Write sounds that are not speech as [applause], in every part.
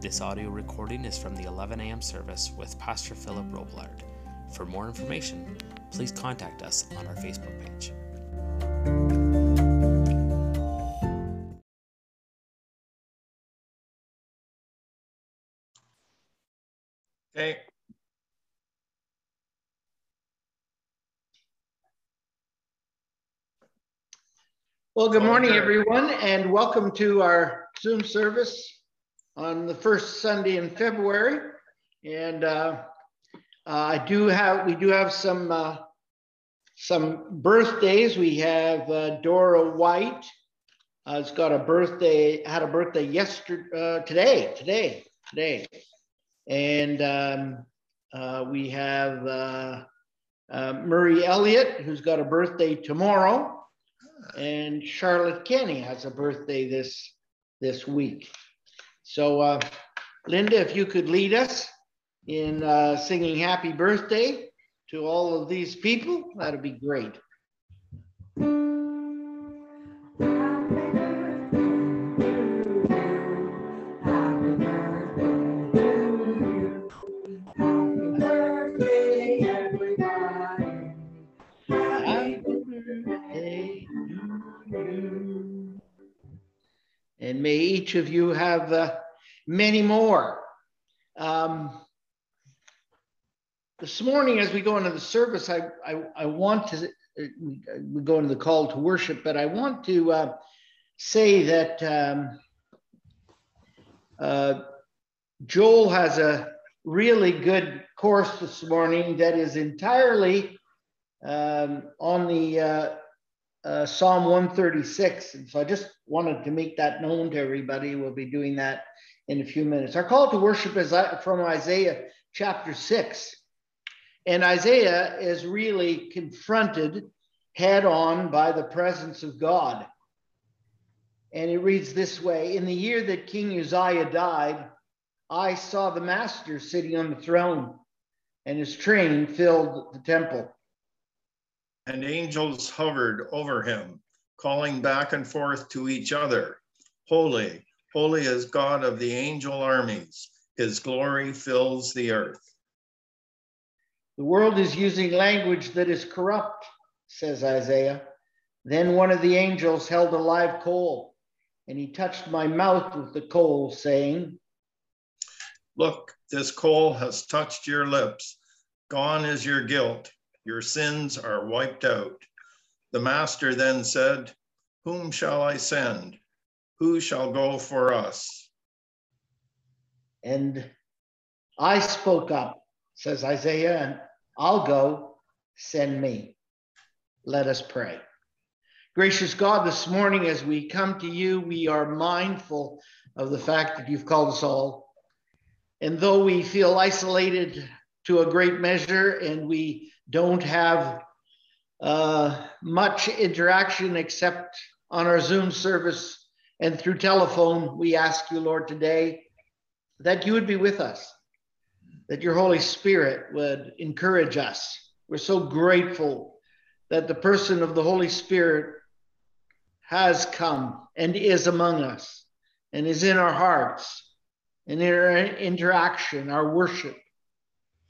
This audio recording is from the 11 a.m. service with Pastor Philip Roblard. For more information, please contact us on our Facebook page. Okay. Well, good morning, everyone, and welcome to our Zoom service on the first Sunday in February. And uh, uh, I do have, we do have some uh, some birthdays. We have uh, Dora White. Uh, has got a birthday, had a birthday yesterday, uh, today, today, today. And um, we have Murray Elliott, who's got a birthday tomorrow and Charlotte Kenny has a birthday this this week. So, uh, Linda, if you could lead us in uh, singing "Happy Birthday" to all of these people, that'd be great. And may each of you have uh, many more. Um, this morning, as we go into the service, I, I, I want to, uh, we we go into the call to worship, but I want to uh, say that um, uh, Joel has a really good course this morning that is entirely um, on the uh, uh, Psalm 136. And so I just wanted to make that known to everybody. We'll be doing that in a few minutes. Our call to worship is uh, from Isaiah chapter 6. And Isaiah is really confronted head on by the presence of God. And it reads this way In the year that King Uzziah died, I saw the master sitting on the throne, and his train filled the temple. And angels hovered over him, calling back and forth to each other Holy, holy is God of the angel armies. His glory fills the earth. The world is using language that is corrupt, says Isaiah. Then one of the angels held a live coal, and he touched my mouth with the coal, saying, Look, this coal has touched your lips. Gone is your guilt. Your sins are wiped out. The master then said, Whom shall I send? Who shall go for us? And I spoke up, says Isaiah, and I'll go, send me. Let us pray. Gracious God, this morning as we come to you, we are mindful of the fact that you've called us all. And though we feel isolated to a great measure and we don't have uh, much interaction except on our Zoom service and through telephone, we ask you, Lord, today that you would be with us, that your Holy Spirit would encourage us. We're so grateful that the person of the Holy Spirit has come and is among us and is in our hearts and in our interaction, our worship.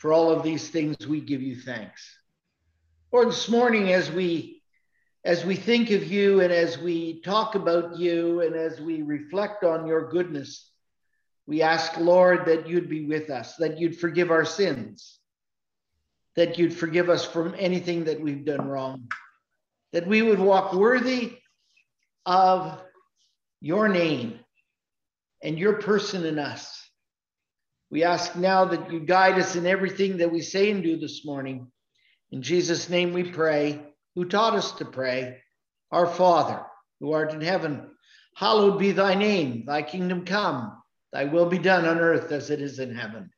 For all of these things, we give you thanks. Lord, this morning, as we as we think of you and as we talk about you and as we reflect on your goodness, we ask, Lord, that you'd be with us, that you'd forgive our sins, that you'd forgive us from anything that we've done wrong, that we would walk worthy of your name and your person in us. We ask now that you guide us in everything that we say and do this morning. In Jesus' name we pray, who taught us to pray, Our Father, who art in heaven, hallowed be thy name, thy kingdom come, thy will be done on earth as it is in heaven.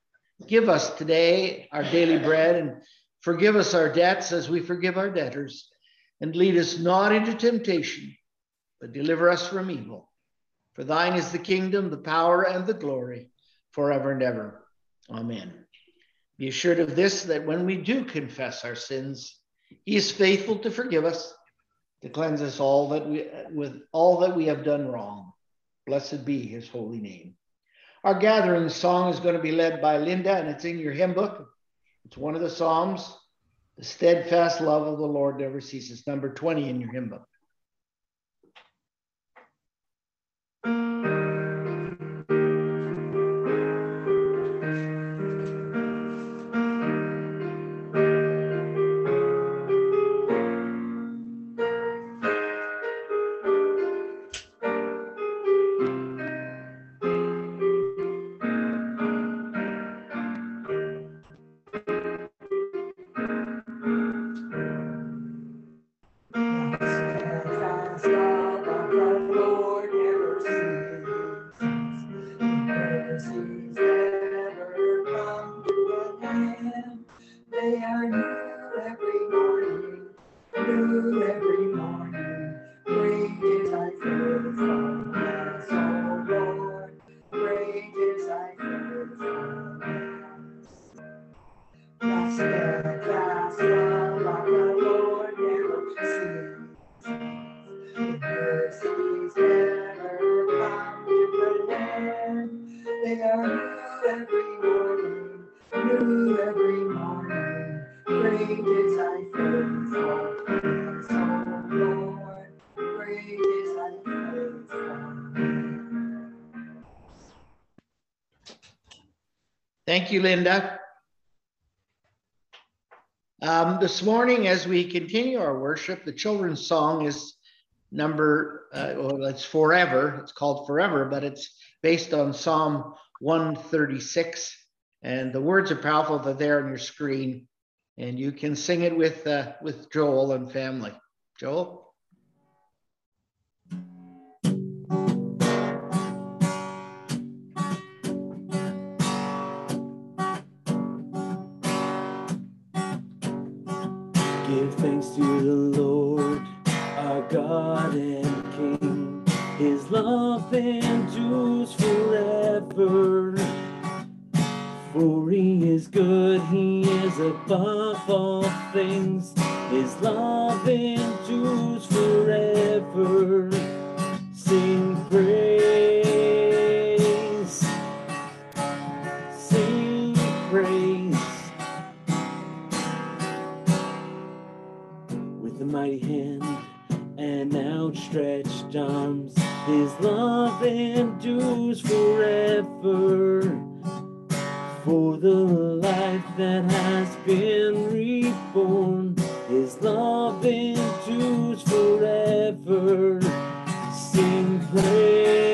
Give us today our daily bread and forgive us our debts as we forgive our debtors. And lead us not into temptation, but deliver us from evil. For thine is the kingdom, the power, and the glory forever and ever. Amen. Be assured of this that when we do confess our sins, he is faithful to forgive us, to cleanse us all that we with all that we have done wrong. Blessed be his holy name. Our gathering song is going to be led by Linda, and it's in your hymn book. It's one of the Psalms. The steadfast love of the Lord never ceases. Number 20 in your hymn book. Linda. Um, this morning, as we continue our worship, the children's song is number, uh, well, it's Forever. It's called Forever, but it's based on Psalm 136. And the words are powerful. They're there on your screen. And you can sing it with, uh, with Joel and family. Joel? His love endures forever. For he is good, he is above all things. His love endures forever. Sing praise. Sing praise. with a mighty hand and outstretched arms. His love endures forever. For the life that has been reborn, His love endures forever. Sing praise,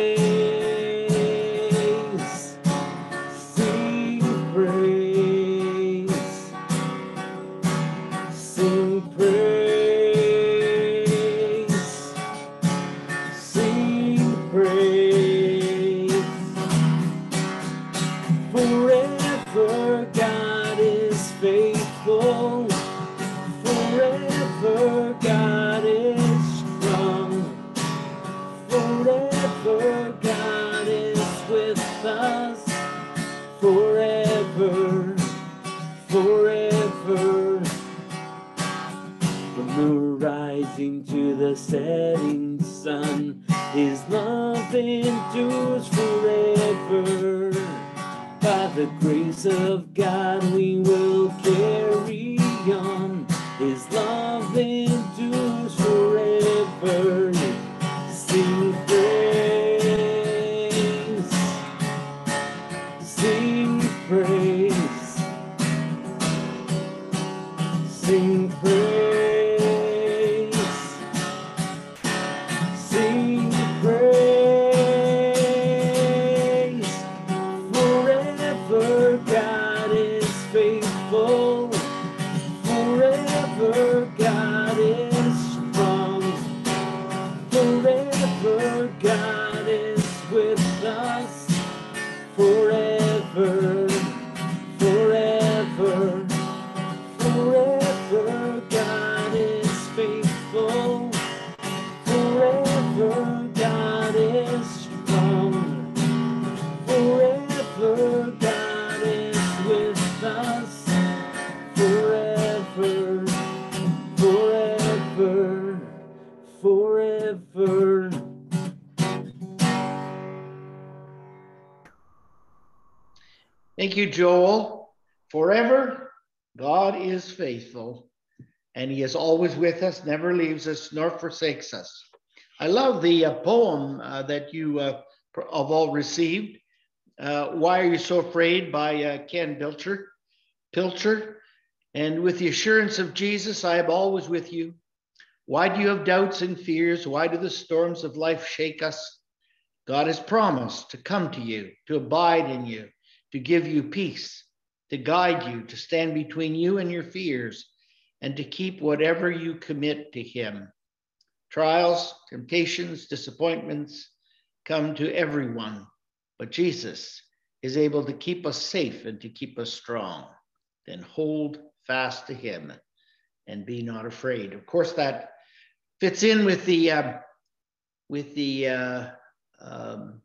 Forever, forever. From the rising to the setting you, Joel. Forever, God is faithful, and He is always with us, never leaves us, nor forsakes us. I love the uh, poem uh, that you uh, have all received. Uh, Why Are You So Afraid by uh, Ken Pilcher. Pilcher. And with the assurance of Jesus, I am always with you. Why do you have doubts and fears? Why do the storms of life shake us? God has promised to come to you, to abide in you, to give you peace, to guide you, to stand between you and your fears, and to keep whatever you commit to Him. Trials, temptations, disappointments come to everyone, but Jesus is able to keep us safe and to keep us strong. Then hold fast to Him and be not afraid. Of course, that fits in with the uh, with the uh, um,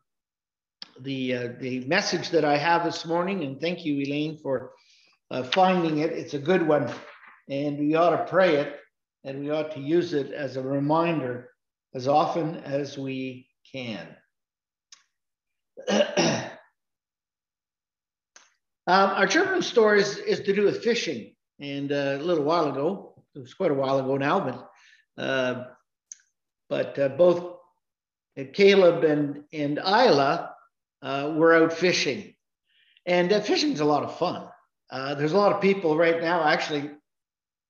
the uh, the message that I have this morning. And thank you, Elaine, for uh, finding it. It's a good one, and we ought to pray it, and we ought to use it as a reminder as often as we can. [clears throat] um, our children's story is, is to do with fishing. And uh, a little while ago, it was quite a while ago now, but uh, but uh, both Caleb and, and Isla uh, were out fishing. And uh, is a lot of fun. Uh, there's a lot of people right now, actually,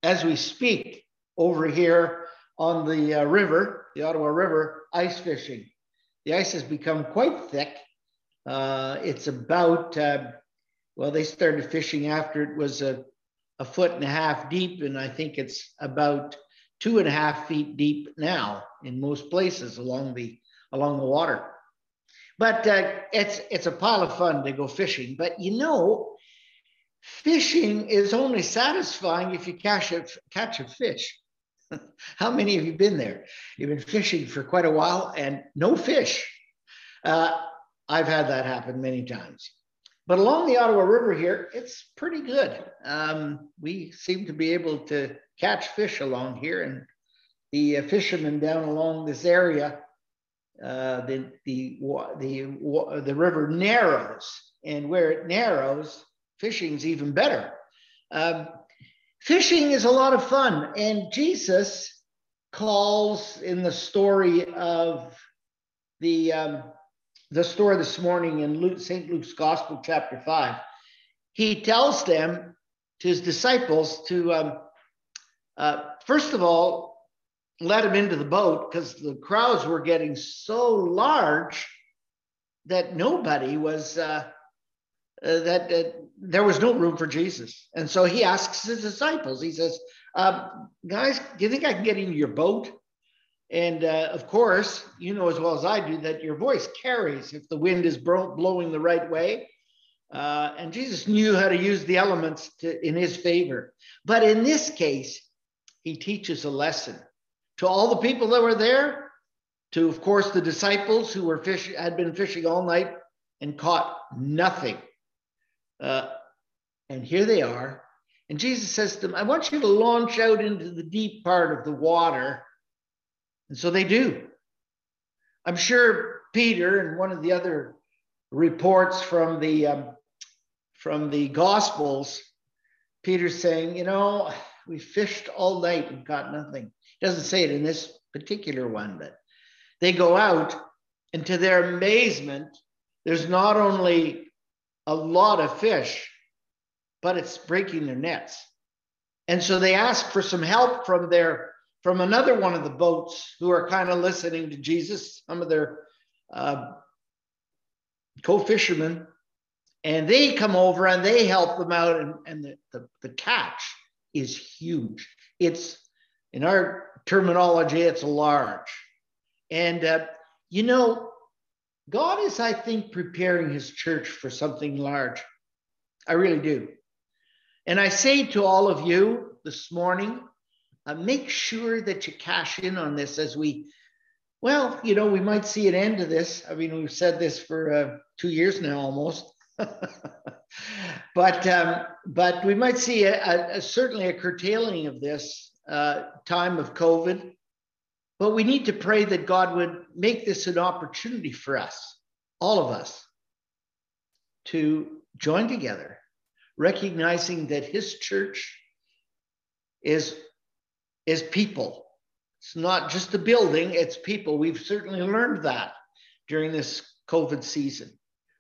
as we speak, over here on the uh, river, the Ottawa River, ice fishing. The ice has become quite thick. it's about, well, they started fishing after it was a, a foot and a half deep, and I think it's about two and a half feet deep now in most places along the along the water. But uh, it's it's a pile of fun to go fishing. But you know, fishing is only satisfying if you catch a catch a fish. [laughs] How many of you been there? You've been fishing for quite a while and no fish. Uh, I've had that happen many times. But along the Ottawa River here, it's pretty good. Um, we seem to be able to catch fish along here, and the uh, fishermen down along this area, uh, the the the the river narrows, and where it narrows, fishing's even better. Um, fishing is a lot of fun, and Jesus calls in the story of the um, the story this morning in Luke, St. Luke's Gospel, chapter 5, he tells them, to his disciples, to um, uh, first of all, let him into the boat because the crowds were getting so large that nobody was, uh, uh, that uh, there was no room for Jesus. And so he asks his disciples, he says, uh, Guys, do you think I can get into your boat? And uh, of course, you know as well as I do that your voice carries if the wind is blowing the right way. Uh, and Jesus knew how to use the elements to, in his favor. But in this case, he teaches a lesson to all the people that were there, to, of course, the disciples who were fish, had been fishing all night and caught nothing. Uh, and here they are. And Jesus says to them, I want you to launch out into the deep part of the water and so they do. I'm sure Peter and one of the other reports from the um, from the Gospels, Peter's saying, you know, we fished all night and got nothing. Doesn't say it in this particular one, but they go out, and to their amazement, there's not only a lot of fish, but it's breaking their nets. And so they ask for some help from their from another one of the boats who are kind of listening to Jesus, some of their uh, co fishermen, and they come over and they help them out. And, and the, the, the catch is huge. It's in our terminology, it's large. And, uh, you know, God is, I think, preparing his church for something large. I really do. And I say to all of you this morning, uh, make sure that you cash in on this as we, well, you know, we might see an end to this. I mean, we've said this for uh, two years now almost. [laughs] but um, but we might see a, a, certainly a curtailing of this uh, time of COVID. But we need to pray that God would make this an opportunity for us, all of us, to join together, recognizing that his church is, is people. It's not just a building, it's people. We've certainly learned that during this COVID season.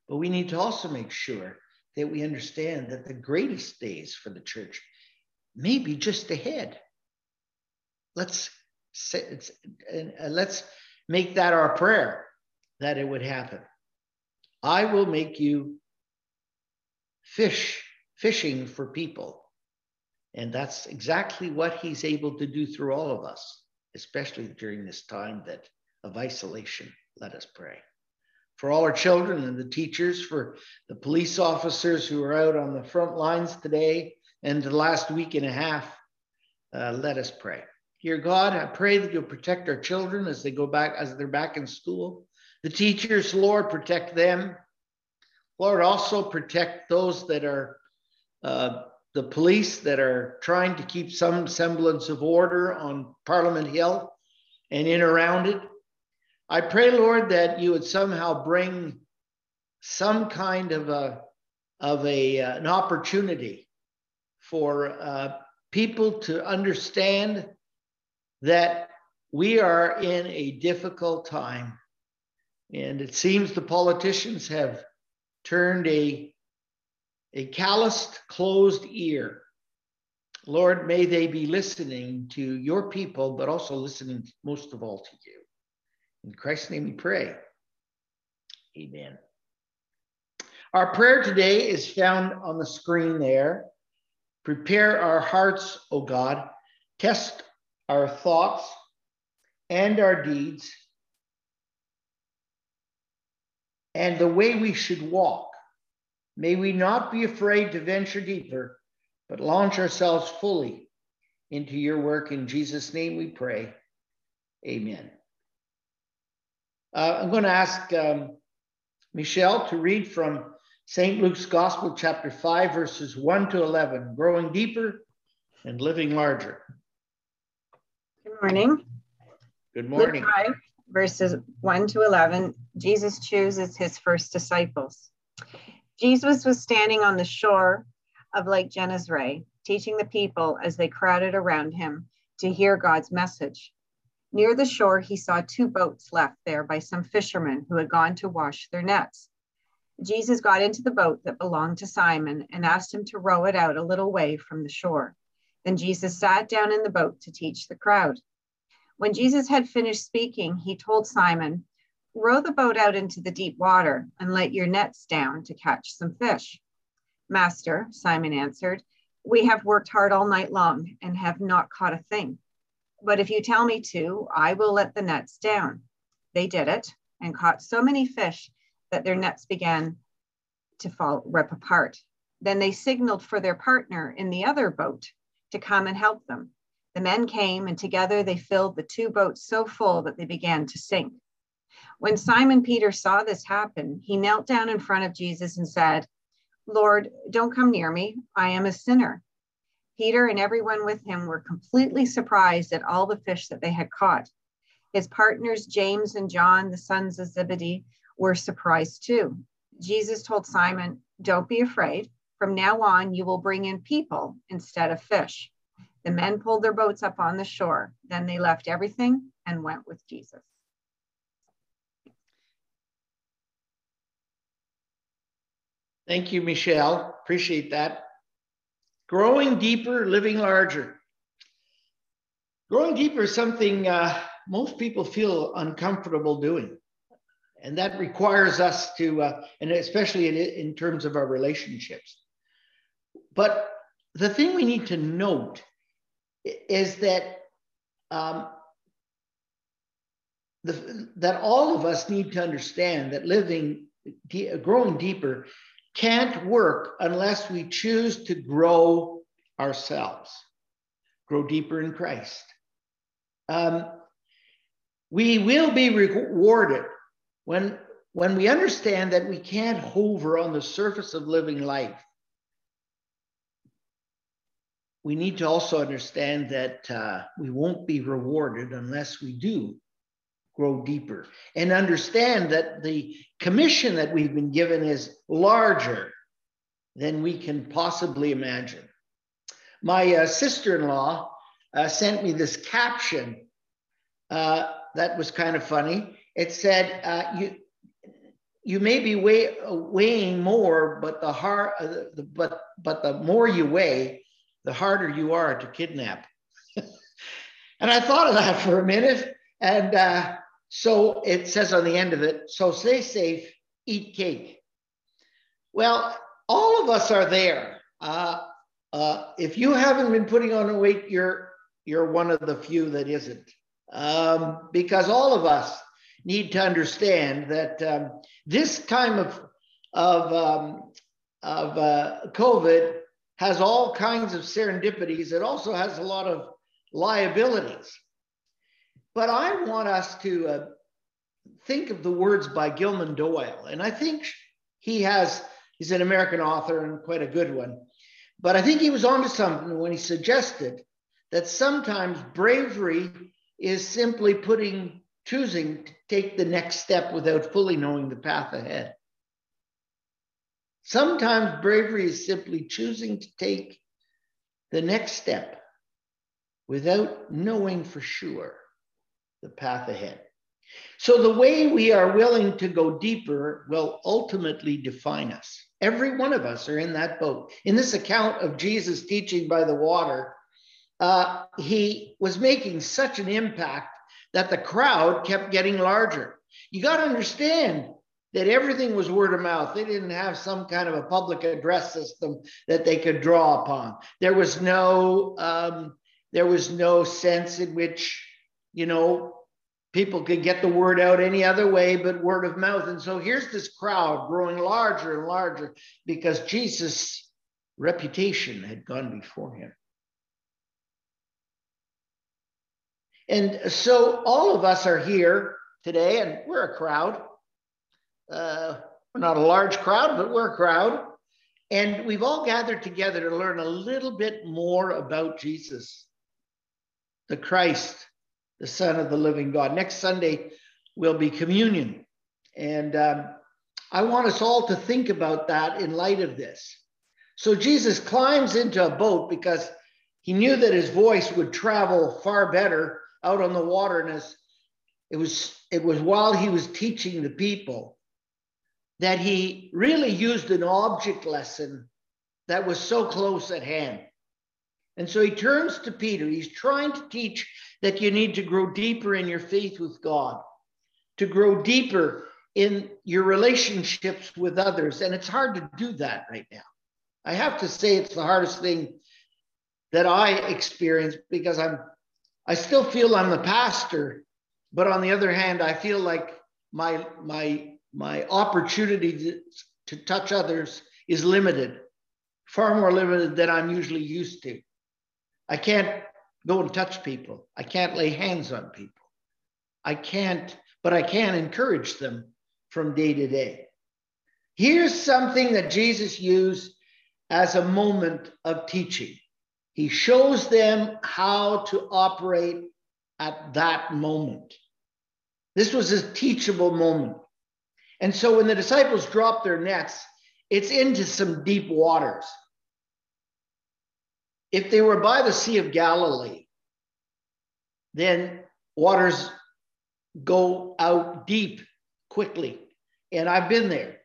But we need to also make sure that we understand that the greatest days for the church may be just ahead. Let's say, uh, let's make that our prayer that it would happen. I will make you fish, fishing for people. And that's exactly what he's able to do through all of us, especially during this time that of isolation. Let us pray. For all our children and the teachers, for the police officers who are out on the front lines today and the last week and a half, uh, let us pray. Dear God, I pray that you'll protect our children as they go back, as they're back in school. The teachers, Lord, protect them. Lord, also protect those that are uh, the police that are trying to keep some semblance of order on Parliament Hill and in around it. I pray, Lord, that you would somehow bring some kind of a of a uh, an opportunity for uh, people to understand that we are in a difficult time, and it seems the politicians have turned a a calloused, closed ear. Lord, may they be listening to your people, but also listening most of all to you. In Christ's name we pray. Amen. Our prayer today is found on the screen there. Prepare our hearts, O God. Test our thoughts and our deeds and the way we should walk May we not be afraid to venture deeper, but launch ourselves fully into your work. In Jesus' name we pray. Amen. Uh, I'm going to ask um, Michelle to read from St. Luke's Gospel, chapter 5, verses 1 to 11, growing deeper and living larger. Good morning. Good morning. Luke 5, verses 1 to 11, Jesus chooses his first disciples. Jesus was standing on the shore of Lake Gennesaret, teaching the people as they crowded around him to hear God's message. Near the shore, he saw two boats left there by some fishermen who had gone to wash their nets. Jesus got into the boat that belonged to Simon and asked him to row it out a little way from the shore. Then Jesus sat down in the boat to teach the crowd. When Jesus had finished speaking, he told Simon, row the boat out into the deep water and let your nets down to catch some fish. Master, Simon answered, we have worked hard all night long and have not caught a thing. But if you tell me to, I will let the nets down. They did it and caught so many fish that their nets began to fall rip apart. Then they signaled for their partner in the other boat to come and help them. The men came and together they filled the two boats so full that they began to sink. When Simon Peter saw this happen, he knelt down in front of Jesus and said, Lord, don't come near me. I am a sinner. Peter and everyone with him were completely surprised at all the fish that they had caught. His partners, James and John, the sons of Zebedee, were surprised too. Jesus told Simon, Don't be afraid. From now on, you will bring in people instead of fish. The men pulled their boats up on the shore. Then they left everything and went with Jesus. Thank you, Michelle. Appreciate that. Growing deeper, living larger. Growing deeper is something uh, most people feel uncomfortable doing. And that requires us to, uh, and especially in, in terms of our relationships. But the thing we need to note is that um, the, that all of us need to understand that living, growing deeper can't work unless we choose to grow ourselves, grow deeper in Christ. Um, we will be rewarded when, when we understand that we can't hover on the surface of living life. We need to also understand that uh, we won't be rewarded unless we do grow deeper and understand that the commission that we've been given is larger than we can possibly imagine. My uh, sister in law uh, sent me this caption uh, that was kind of funny. It said, uh, "You you may be weigh, weighing more, but the hard, uh, the, but but the more you weigh, the harder you are to kidnap." [laughs] and I thought of that for a minute, and uh, so it says on the end of it, "So stay safe, eat cake." Well, all of us are there. Uh, uh, if you haven't been putting on weight, you're you're one of the few that isn't, um, because all of us need to understand that um, this time of of um, of uh, COVID has all kinds of serendipities. It also has a lot of liabilities. But I want us to uh, think of the words by Gilman Doyle, and I think he has. He's an American author and quite a good one. But I think he was onto something when he suggested that sometimes bravery is simply putting choosing to take the next step without fully knowing the path ahead. Sometimes bravery is simply choosing to take the next step without knowing for sure the path ahead. So, the way we are willing to go deeper will ultimately define us. Every one of us are in that boat. In this account of Jesus teaching by the water, uh, he was making such an impact that the crowd kept getting larger. You got to understand that everything was word of mouth. They didn't have some kind of a public address system that they could draw upon. There was no um, there was no sense in which you know people could get the word out any other way but word of mouth. And so here's this crowd growing larger and larger because Jesus' reputation had gone before him. And so all of us are here today, and we're a crowd. Uh, we're not a large crowd, but we're a crowd. And we've all gathered together to learn a little bit more about Jesus, the Christ, the Son of the living God. Next Sunday will be communion. And um, I want us all to think about that in light of this. So Jesus climbs into a boat because he knew that his voice would travel far better out on the water and it was it was while he was teaching the people that he really used an object lesson that was so close at hand. And so he turns to peter. He's trying to teach that you need to grow deeper in your faith with god to grow deeper in your relationships with others. And it's hard to do that right now. I have to say it's the hardest thing that i experience because i'm I still feel I'm the pastor, but on the other hand, I feel like my my my opportunity to, to touch others is limited, far more limited than I'm usually used to. I can't go and touch people. I can't lay hands on people. I can't, but I can encourage them from day to day. Here's something that Jesus used as a moment of teaching. He shows them how to operate at that moment. This was a teachable moment. And so when the disciples drop their nets, it's into some deep waters. If they were by the Sea of Galilee, then waters go out deep quickly. And I've been there.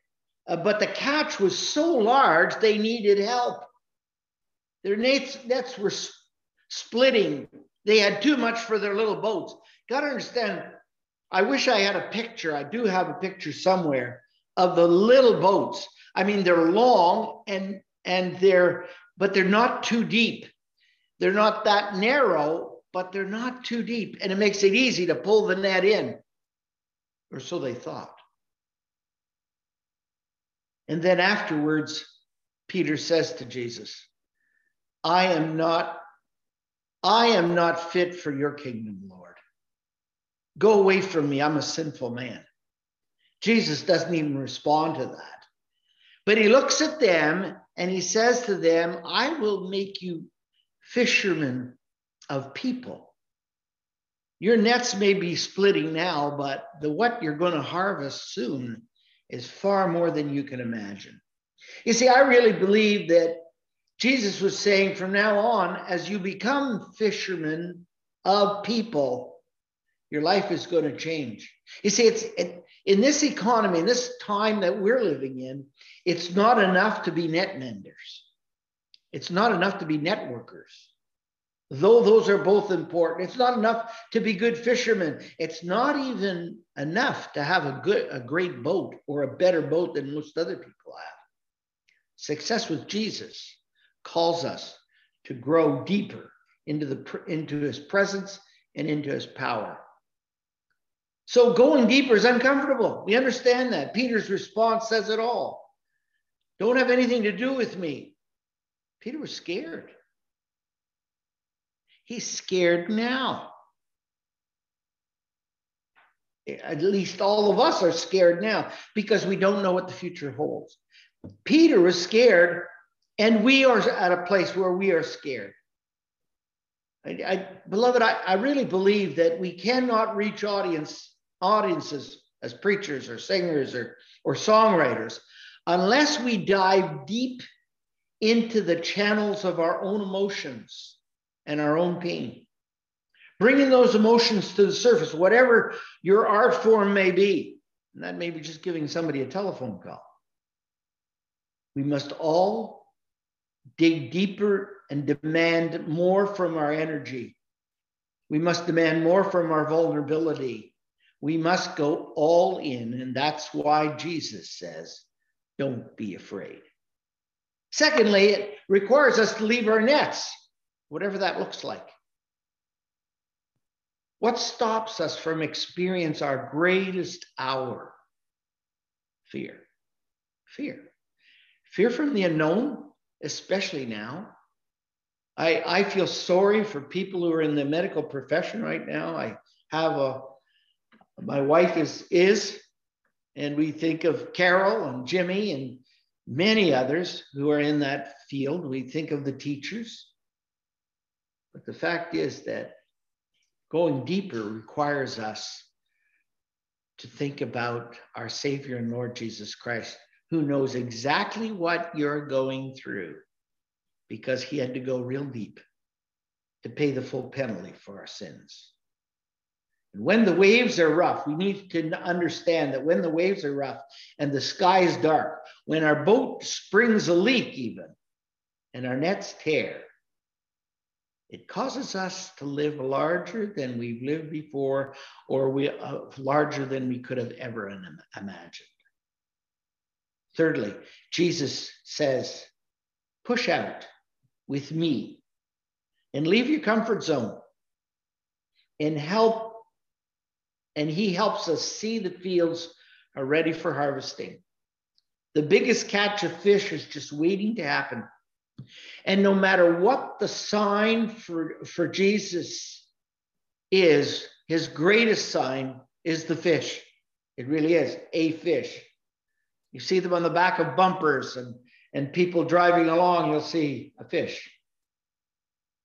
Uh, but the catch was so large, they needed help. Their nets, nets were splitting. They had too much for their little boats. Got to understand, I wish I had a picture. I do have a picture somewhere of the little boats. I mean, they're long and and they're but they're not too deep. They're not that narrow, but they're not too deep. And it makes it easy to pull the net in. Or so they thought. And then afterwards, Peter says to Jesus, I am not, I am not fit for your kingdom, Lord. Go away from me. I'm a sinful man. Jesus doesn't even respond to that. But he looks at them and he says to them, I will make you fishermen of people. Your nets may be splitting now, but the what you're going to harvest soon is far more than you can imagine. You see, I really believe that Jesus was saying from now on, as you become fishermen of people, your life is going to change. You see, it's it, in this economy, in this time that we're living in, it's not enough to be net menders. It's not enough to be networkers. Though those are both important, it's not enough to be good fishermen. It's not even enough to have a good, a great boat or a better boat than most other people have. Success with Jesus calls us to grow deeper into the into his presence and into his power. So going deeper is uncomfortable. We understand that. Peter's response says it all. Don't have anything to do with me. Peter was scared. He's scared now. At least all of us are scared now because we don't know what the future holds. Peter was scared, and we are at a place where we are scared. I, I beloved, I, I really believe that we cannot reach audience audiences as preachers or singers or, or songwriters unless we dive deep into the channels of our own emotions and our own pain. Bringing those emotions to the surface, whatever your art form may be. And that may be just giving somebody a telephone call. We must all dig deeper and demand more from our energy. We must demand more from our vulnerability. We must go all in. And that's why Jesus says, don't be afraid. Secondly, it requires us to leave our nets, whatever that looks like. What stops us from experience our greatest hour? Fear. Fear. Fear from the unknown, especially now. I, I feel sorry for people who are in the medical profession right now. I have a my wife is is, and we think of Carol and Jimmy and many others who are in that field. We think of the teachers. But the fact is that going deeper requires us to think about our Savior and Lord Jesus Christ, who knows exactly what you're going through because he had to go real deep to pay the full penalty for our sins. And when the waves are rough, we need to understand that when the waves are rough and the sky is dark, when our boat springs a leak, even, and our nets tear, it causes us to live larger than we've lived before, or we uh, larger than we could have ever imagined. Thirdly, Jesus says, push out with me and leave your comfort zone and help and he helps us see the fields are ready for harvesting. The biggest catch of fish is just waiting to happen. And no matter what the sign for, for Jesus is, his greatest sign is the fish. It really is a fish. You see them on the back of bumpers and, and people driving along, you'll see a fish.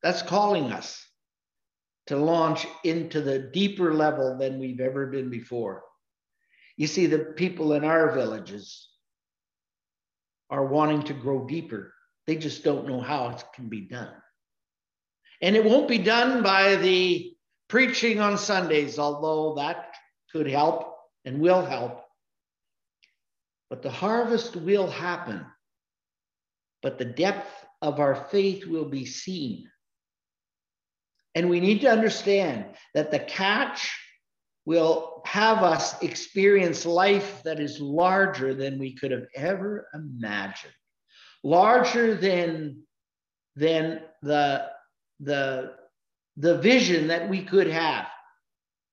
That's calling us to launch into the deeper level than we've ever been before. You see, the people in our villages are wanting to grow deeper. They just don't know how it can be done. And it won't be done by the preaching on Sundays, although that could help and will help. But the harvest will happen. But the depth of our faith will be seen and we need to understand that the catch will have us experience life that is larger than we could have ever imagined, larger than, than the, the, the vision that we could have.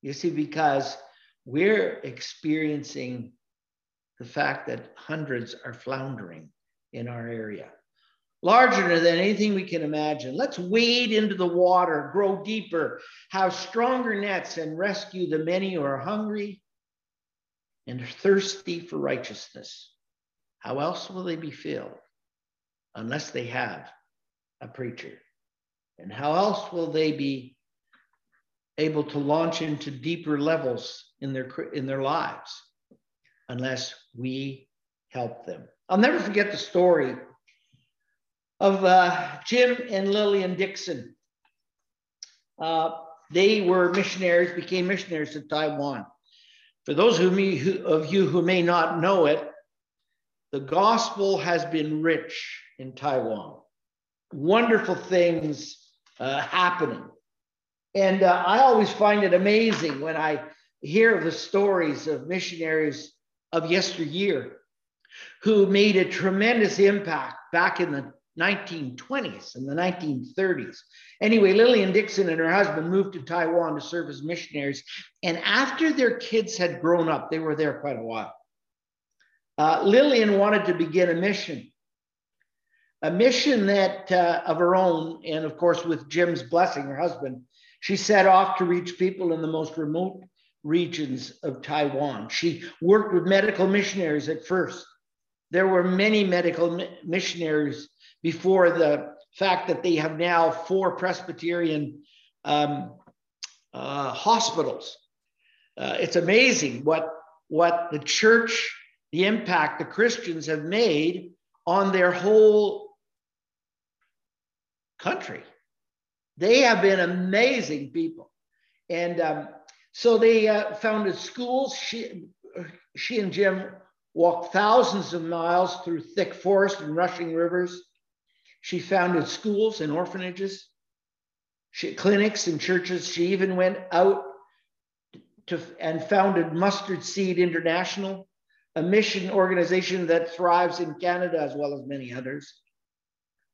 You see, because we're experiencing the fact that hundreds are floundering in our area larger than anything we can imagine. Let's wade into the water, grow deeper, have stronger nets, and rescue the many who are hungry and thirsty for righteousness. How else will they be filled unless they have a preacher? And how else will they be able to launch into deeper levels in their, in their lives unless we help them? I'll never forget the story of uh, Jim and Lillian Dickson. Uh, they were missionaries, became missionaries to Taiwan. For those of, me, who, of you who may not know it, the gospel has been rich in Taiwan. Wonderful things uh, happening. And uh, I always find it amazing when I hear the stories of missionaries of yesteryear who made a tremendous impact back in the 1920s and the 1930s. Anyway, Lillian Dickson and her husband moved to Taiwan to serve as missionaries. And after their kids had grown up, they were there quite a while. Uh, Lillian wanted to begin a mission, a mission that uh, of her own, and of course, with Jim's blessing, her husband, she set off to reach people in the most remote regions of Taiwan. She worked with medical missionaries at first. There were many medical missionaries before the fact that they have now four Presbyterian um, uh, hospitals. Uh, it's amazing what, what the church, the impact the Christians have made on their whole country. They have been amazing people. And um, so they uh, founded schools. She, she and Jim walked thousands of miles through thick forest and rushing rivers. She founded schools and orphanages, she, clinics and churches. She even went out to, and founded Mustard Seed International, a mission organization that thrives in Canada as well as many others.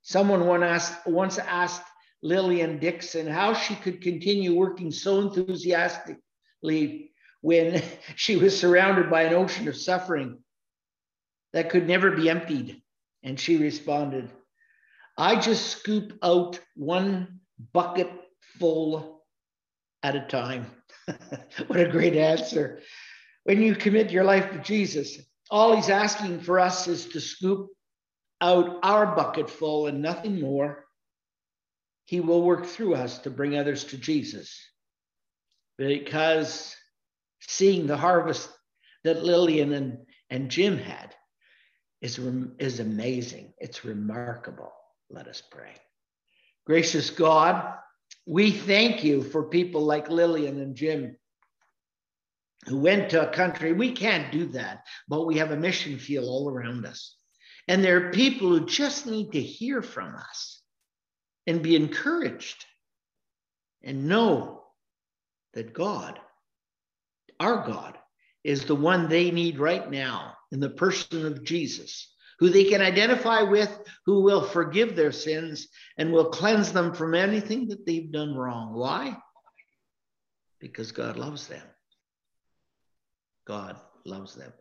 Someone asked, once asked Lillian Dickson how she could continue working so enthusiastically when [laughs] she was surrounded by an ocean of suffering that could never be emptied. And she responded, I just scoop out one bucket full at a time. [laughs] what a great answer. When you commit your life to Jesus, all he's asking for us is to scoop out our bucket full and nothing more. He will work through us to bring others to Jesus. Because seeing the harvest that Lillian and, and Jim had is, is amazing. It's remarkable. Let us pray. Gracious God, we thank you for people like Lillian and Jim who went to a country. We can't do that, but we have a mission field all around us. And there are people who just need to hear from us and be encouraged and know that God, our God, is the one they need right now in the person of Jesus who they can identify with, who will forgive their sins and will cleanse them from anything that they've done wrong. Why? Because God loves them. God loves them.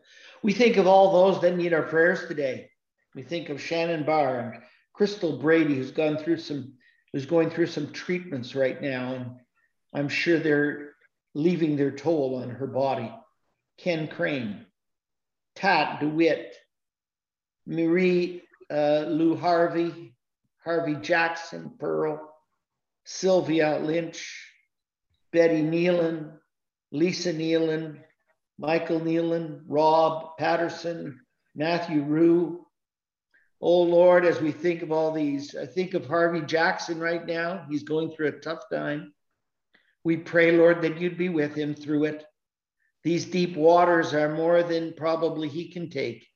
We think of all those that need our prayers today. We think of Shannon Barr and Crystal Brady, who's gone through some, who's going through some treatments right now, and I'm sure they're leaving their toll on her body. Ken Crane, Tat DeWitt, Marie uh, Lou Harvey, Harvey Jackson, Pearl, Sylvia Lynch, Betty Nealon, Lisa Nealon, Michael Nealon, Rob Patterson, Matthew Rue. Oh Lord, as we think of all these, I think of Harvey Jackson right now. He's going through a tough time. We pray, Lord, that you'd be with him through it. These deep waters are more than probably he can take.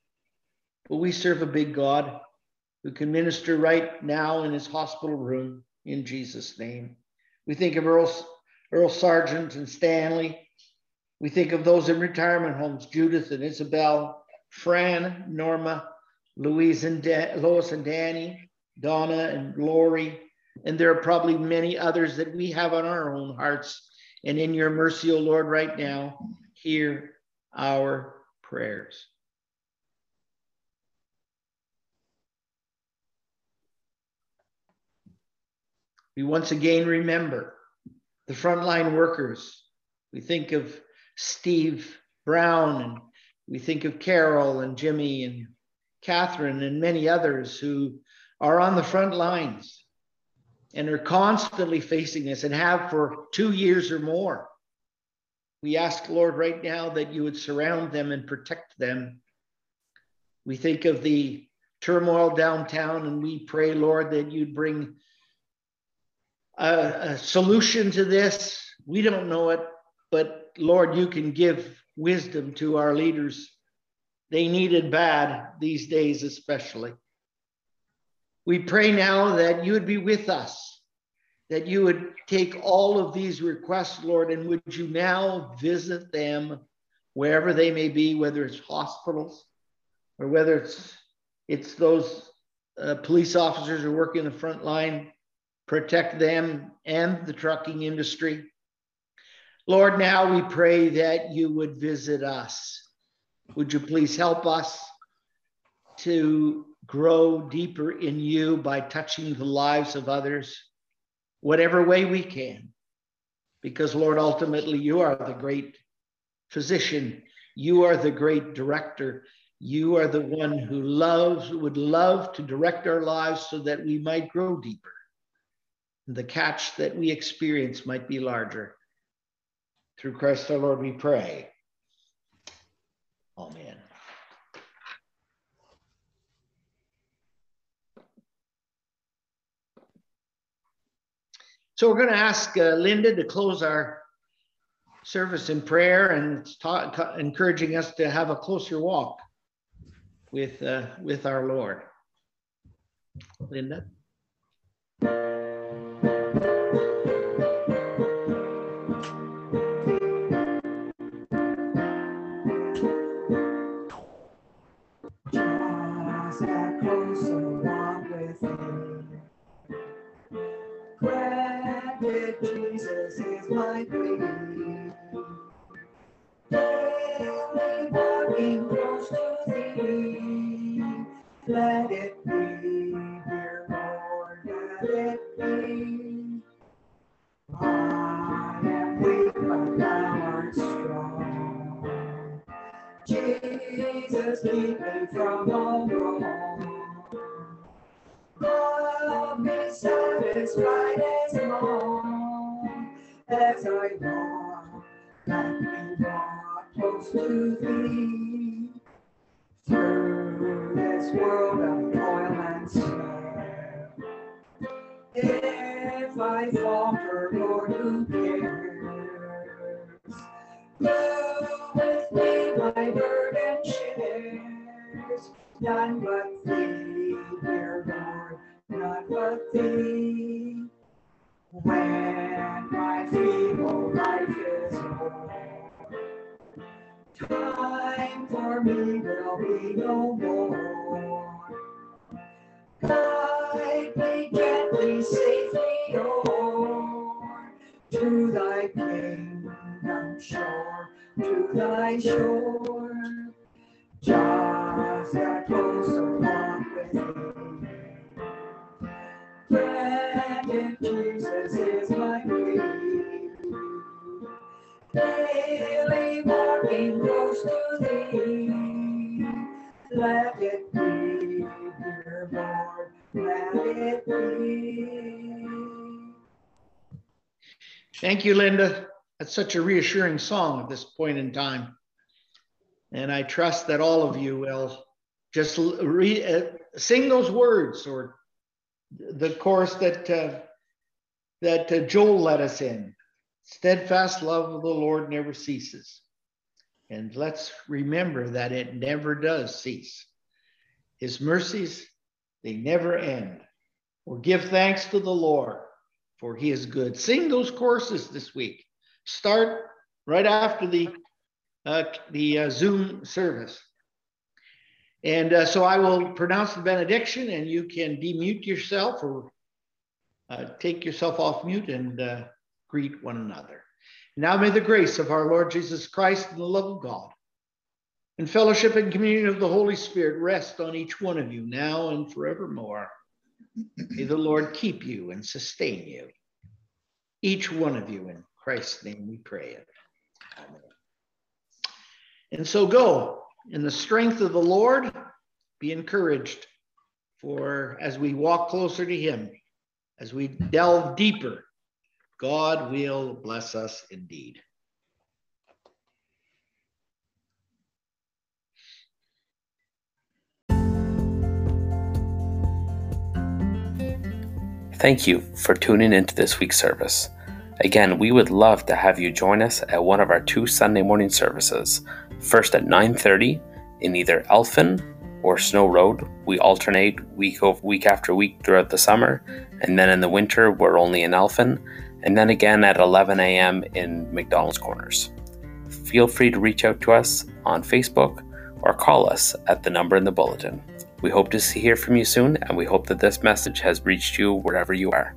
But we serve a big God who can minister right now in his hospital room in Jesus' name. We think of Earl, Earl Sargent and Stanley. We think of those in retirement homes, Judith and Isabel, Fran, Norma, Louise and Lois and Danny, Donna and Lori. And there are probably many others that we have on our own hearts. And in your mercy, O oh Lord, right now, hear our prayers. We once again remember the frontline workers. We think of Steve Brown and we think of Carol and Jimmy and Catherine and many others who are on the front lines and are constantly facing this and have for two years or more. We ask, Lord, right now that you would surround them and protect them. We think of the turmoil downtown and we pray, Lord, that you'd bring a, a solution to this. We don't know it, but Lord, you can give wisdom to our leaders. They need it bad these days, especially. We pray now that you would be with us, that you would take all of these requests, Lord, and would you now visit them wherever they may be, whether it's hospitals or whether it's it's those uh, police officers who work in the front line, protect them and the trucking industry. Lord, now we pray that you would visit us. Would you please help us to grow deeper in you by touching the lives of others, whatever way we can? Because, Lord, ultimately, you are the great physician, you are the great director. You are the one who loves, would love to direct our lives so that we might grow deeper. The catch that we experience might be larger. Through Christ our Lord, we pray. Amen. So we're going to ask uh, Linda to close our service in prayer and ta- encouraging us to have a closer walk with uh, with our Lord. Linda. Jesus none but thee, dear Lord, none but thee. When my feeble life is o'er, time for me will be no more. Guide me gently, safely o'er to thy kingdom shore, to thy shore. Just Daily walking close to thee. Let it be, dear Lord, let it be. Thank you, Linda. That's such a reassuring song at this point in time. And I trust that all of you will just re- uh, sing those words or the chorus that uh, that uh, Joel led us in. Steadfast love of the Lord never ceases. And let's remember that it never does cease. His mercies, they never end. Or give thanks to the Lord, for he is good. Sing those courses this week. Start right after the uh, the uh, Zoom service. And uh, so I will pronounce the benediction, and you can demute yourself or uh, take yourself off mute and uh, greet one another. Now may the grace of our Lord Jesus Christ and the love of God and fellowship and communion of the Holy Spirit rest on each one of you now and forevermore. May the Lord keep you and sustain you. Each one of you in Christ's name we pray it. Amen. And so go in the strength of the Lord, be encouraged for as we walk closer to Him, as we delve deeper, God will bless us indeed. Thank you for tuning into this week's service. Again, we would love to have you join us at one of our two Sunday morning services. First at 9:30 in either Elphin or Snow Road. We alternate week over week after week throughout the summer, and then in the winter we're only in Elphin and then again at 11 a.m. in McDonald's Corners. Feel free to reach out to us on Facebook or call us at the number in the bulletin. We hope to hear from you soon, and we hope that this message has reached you wherever you are.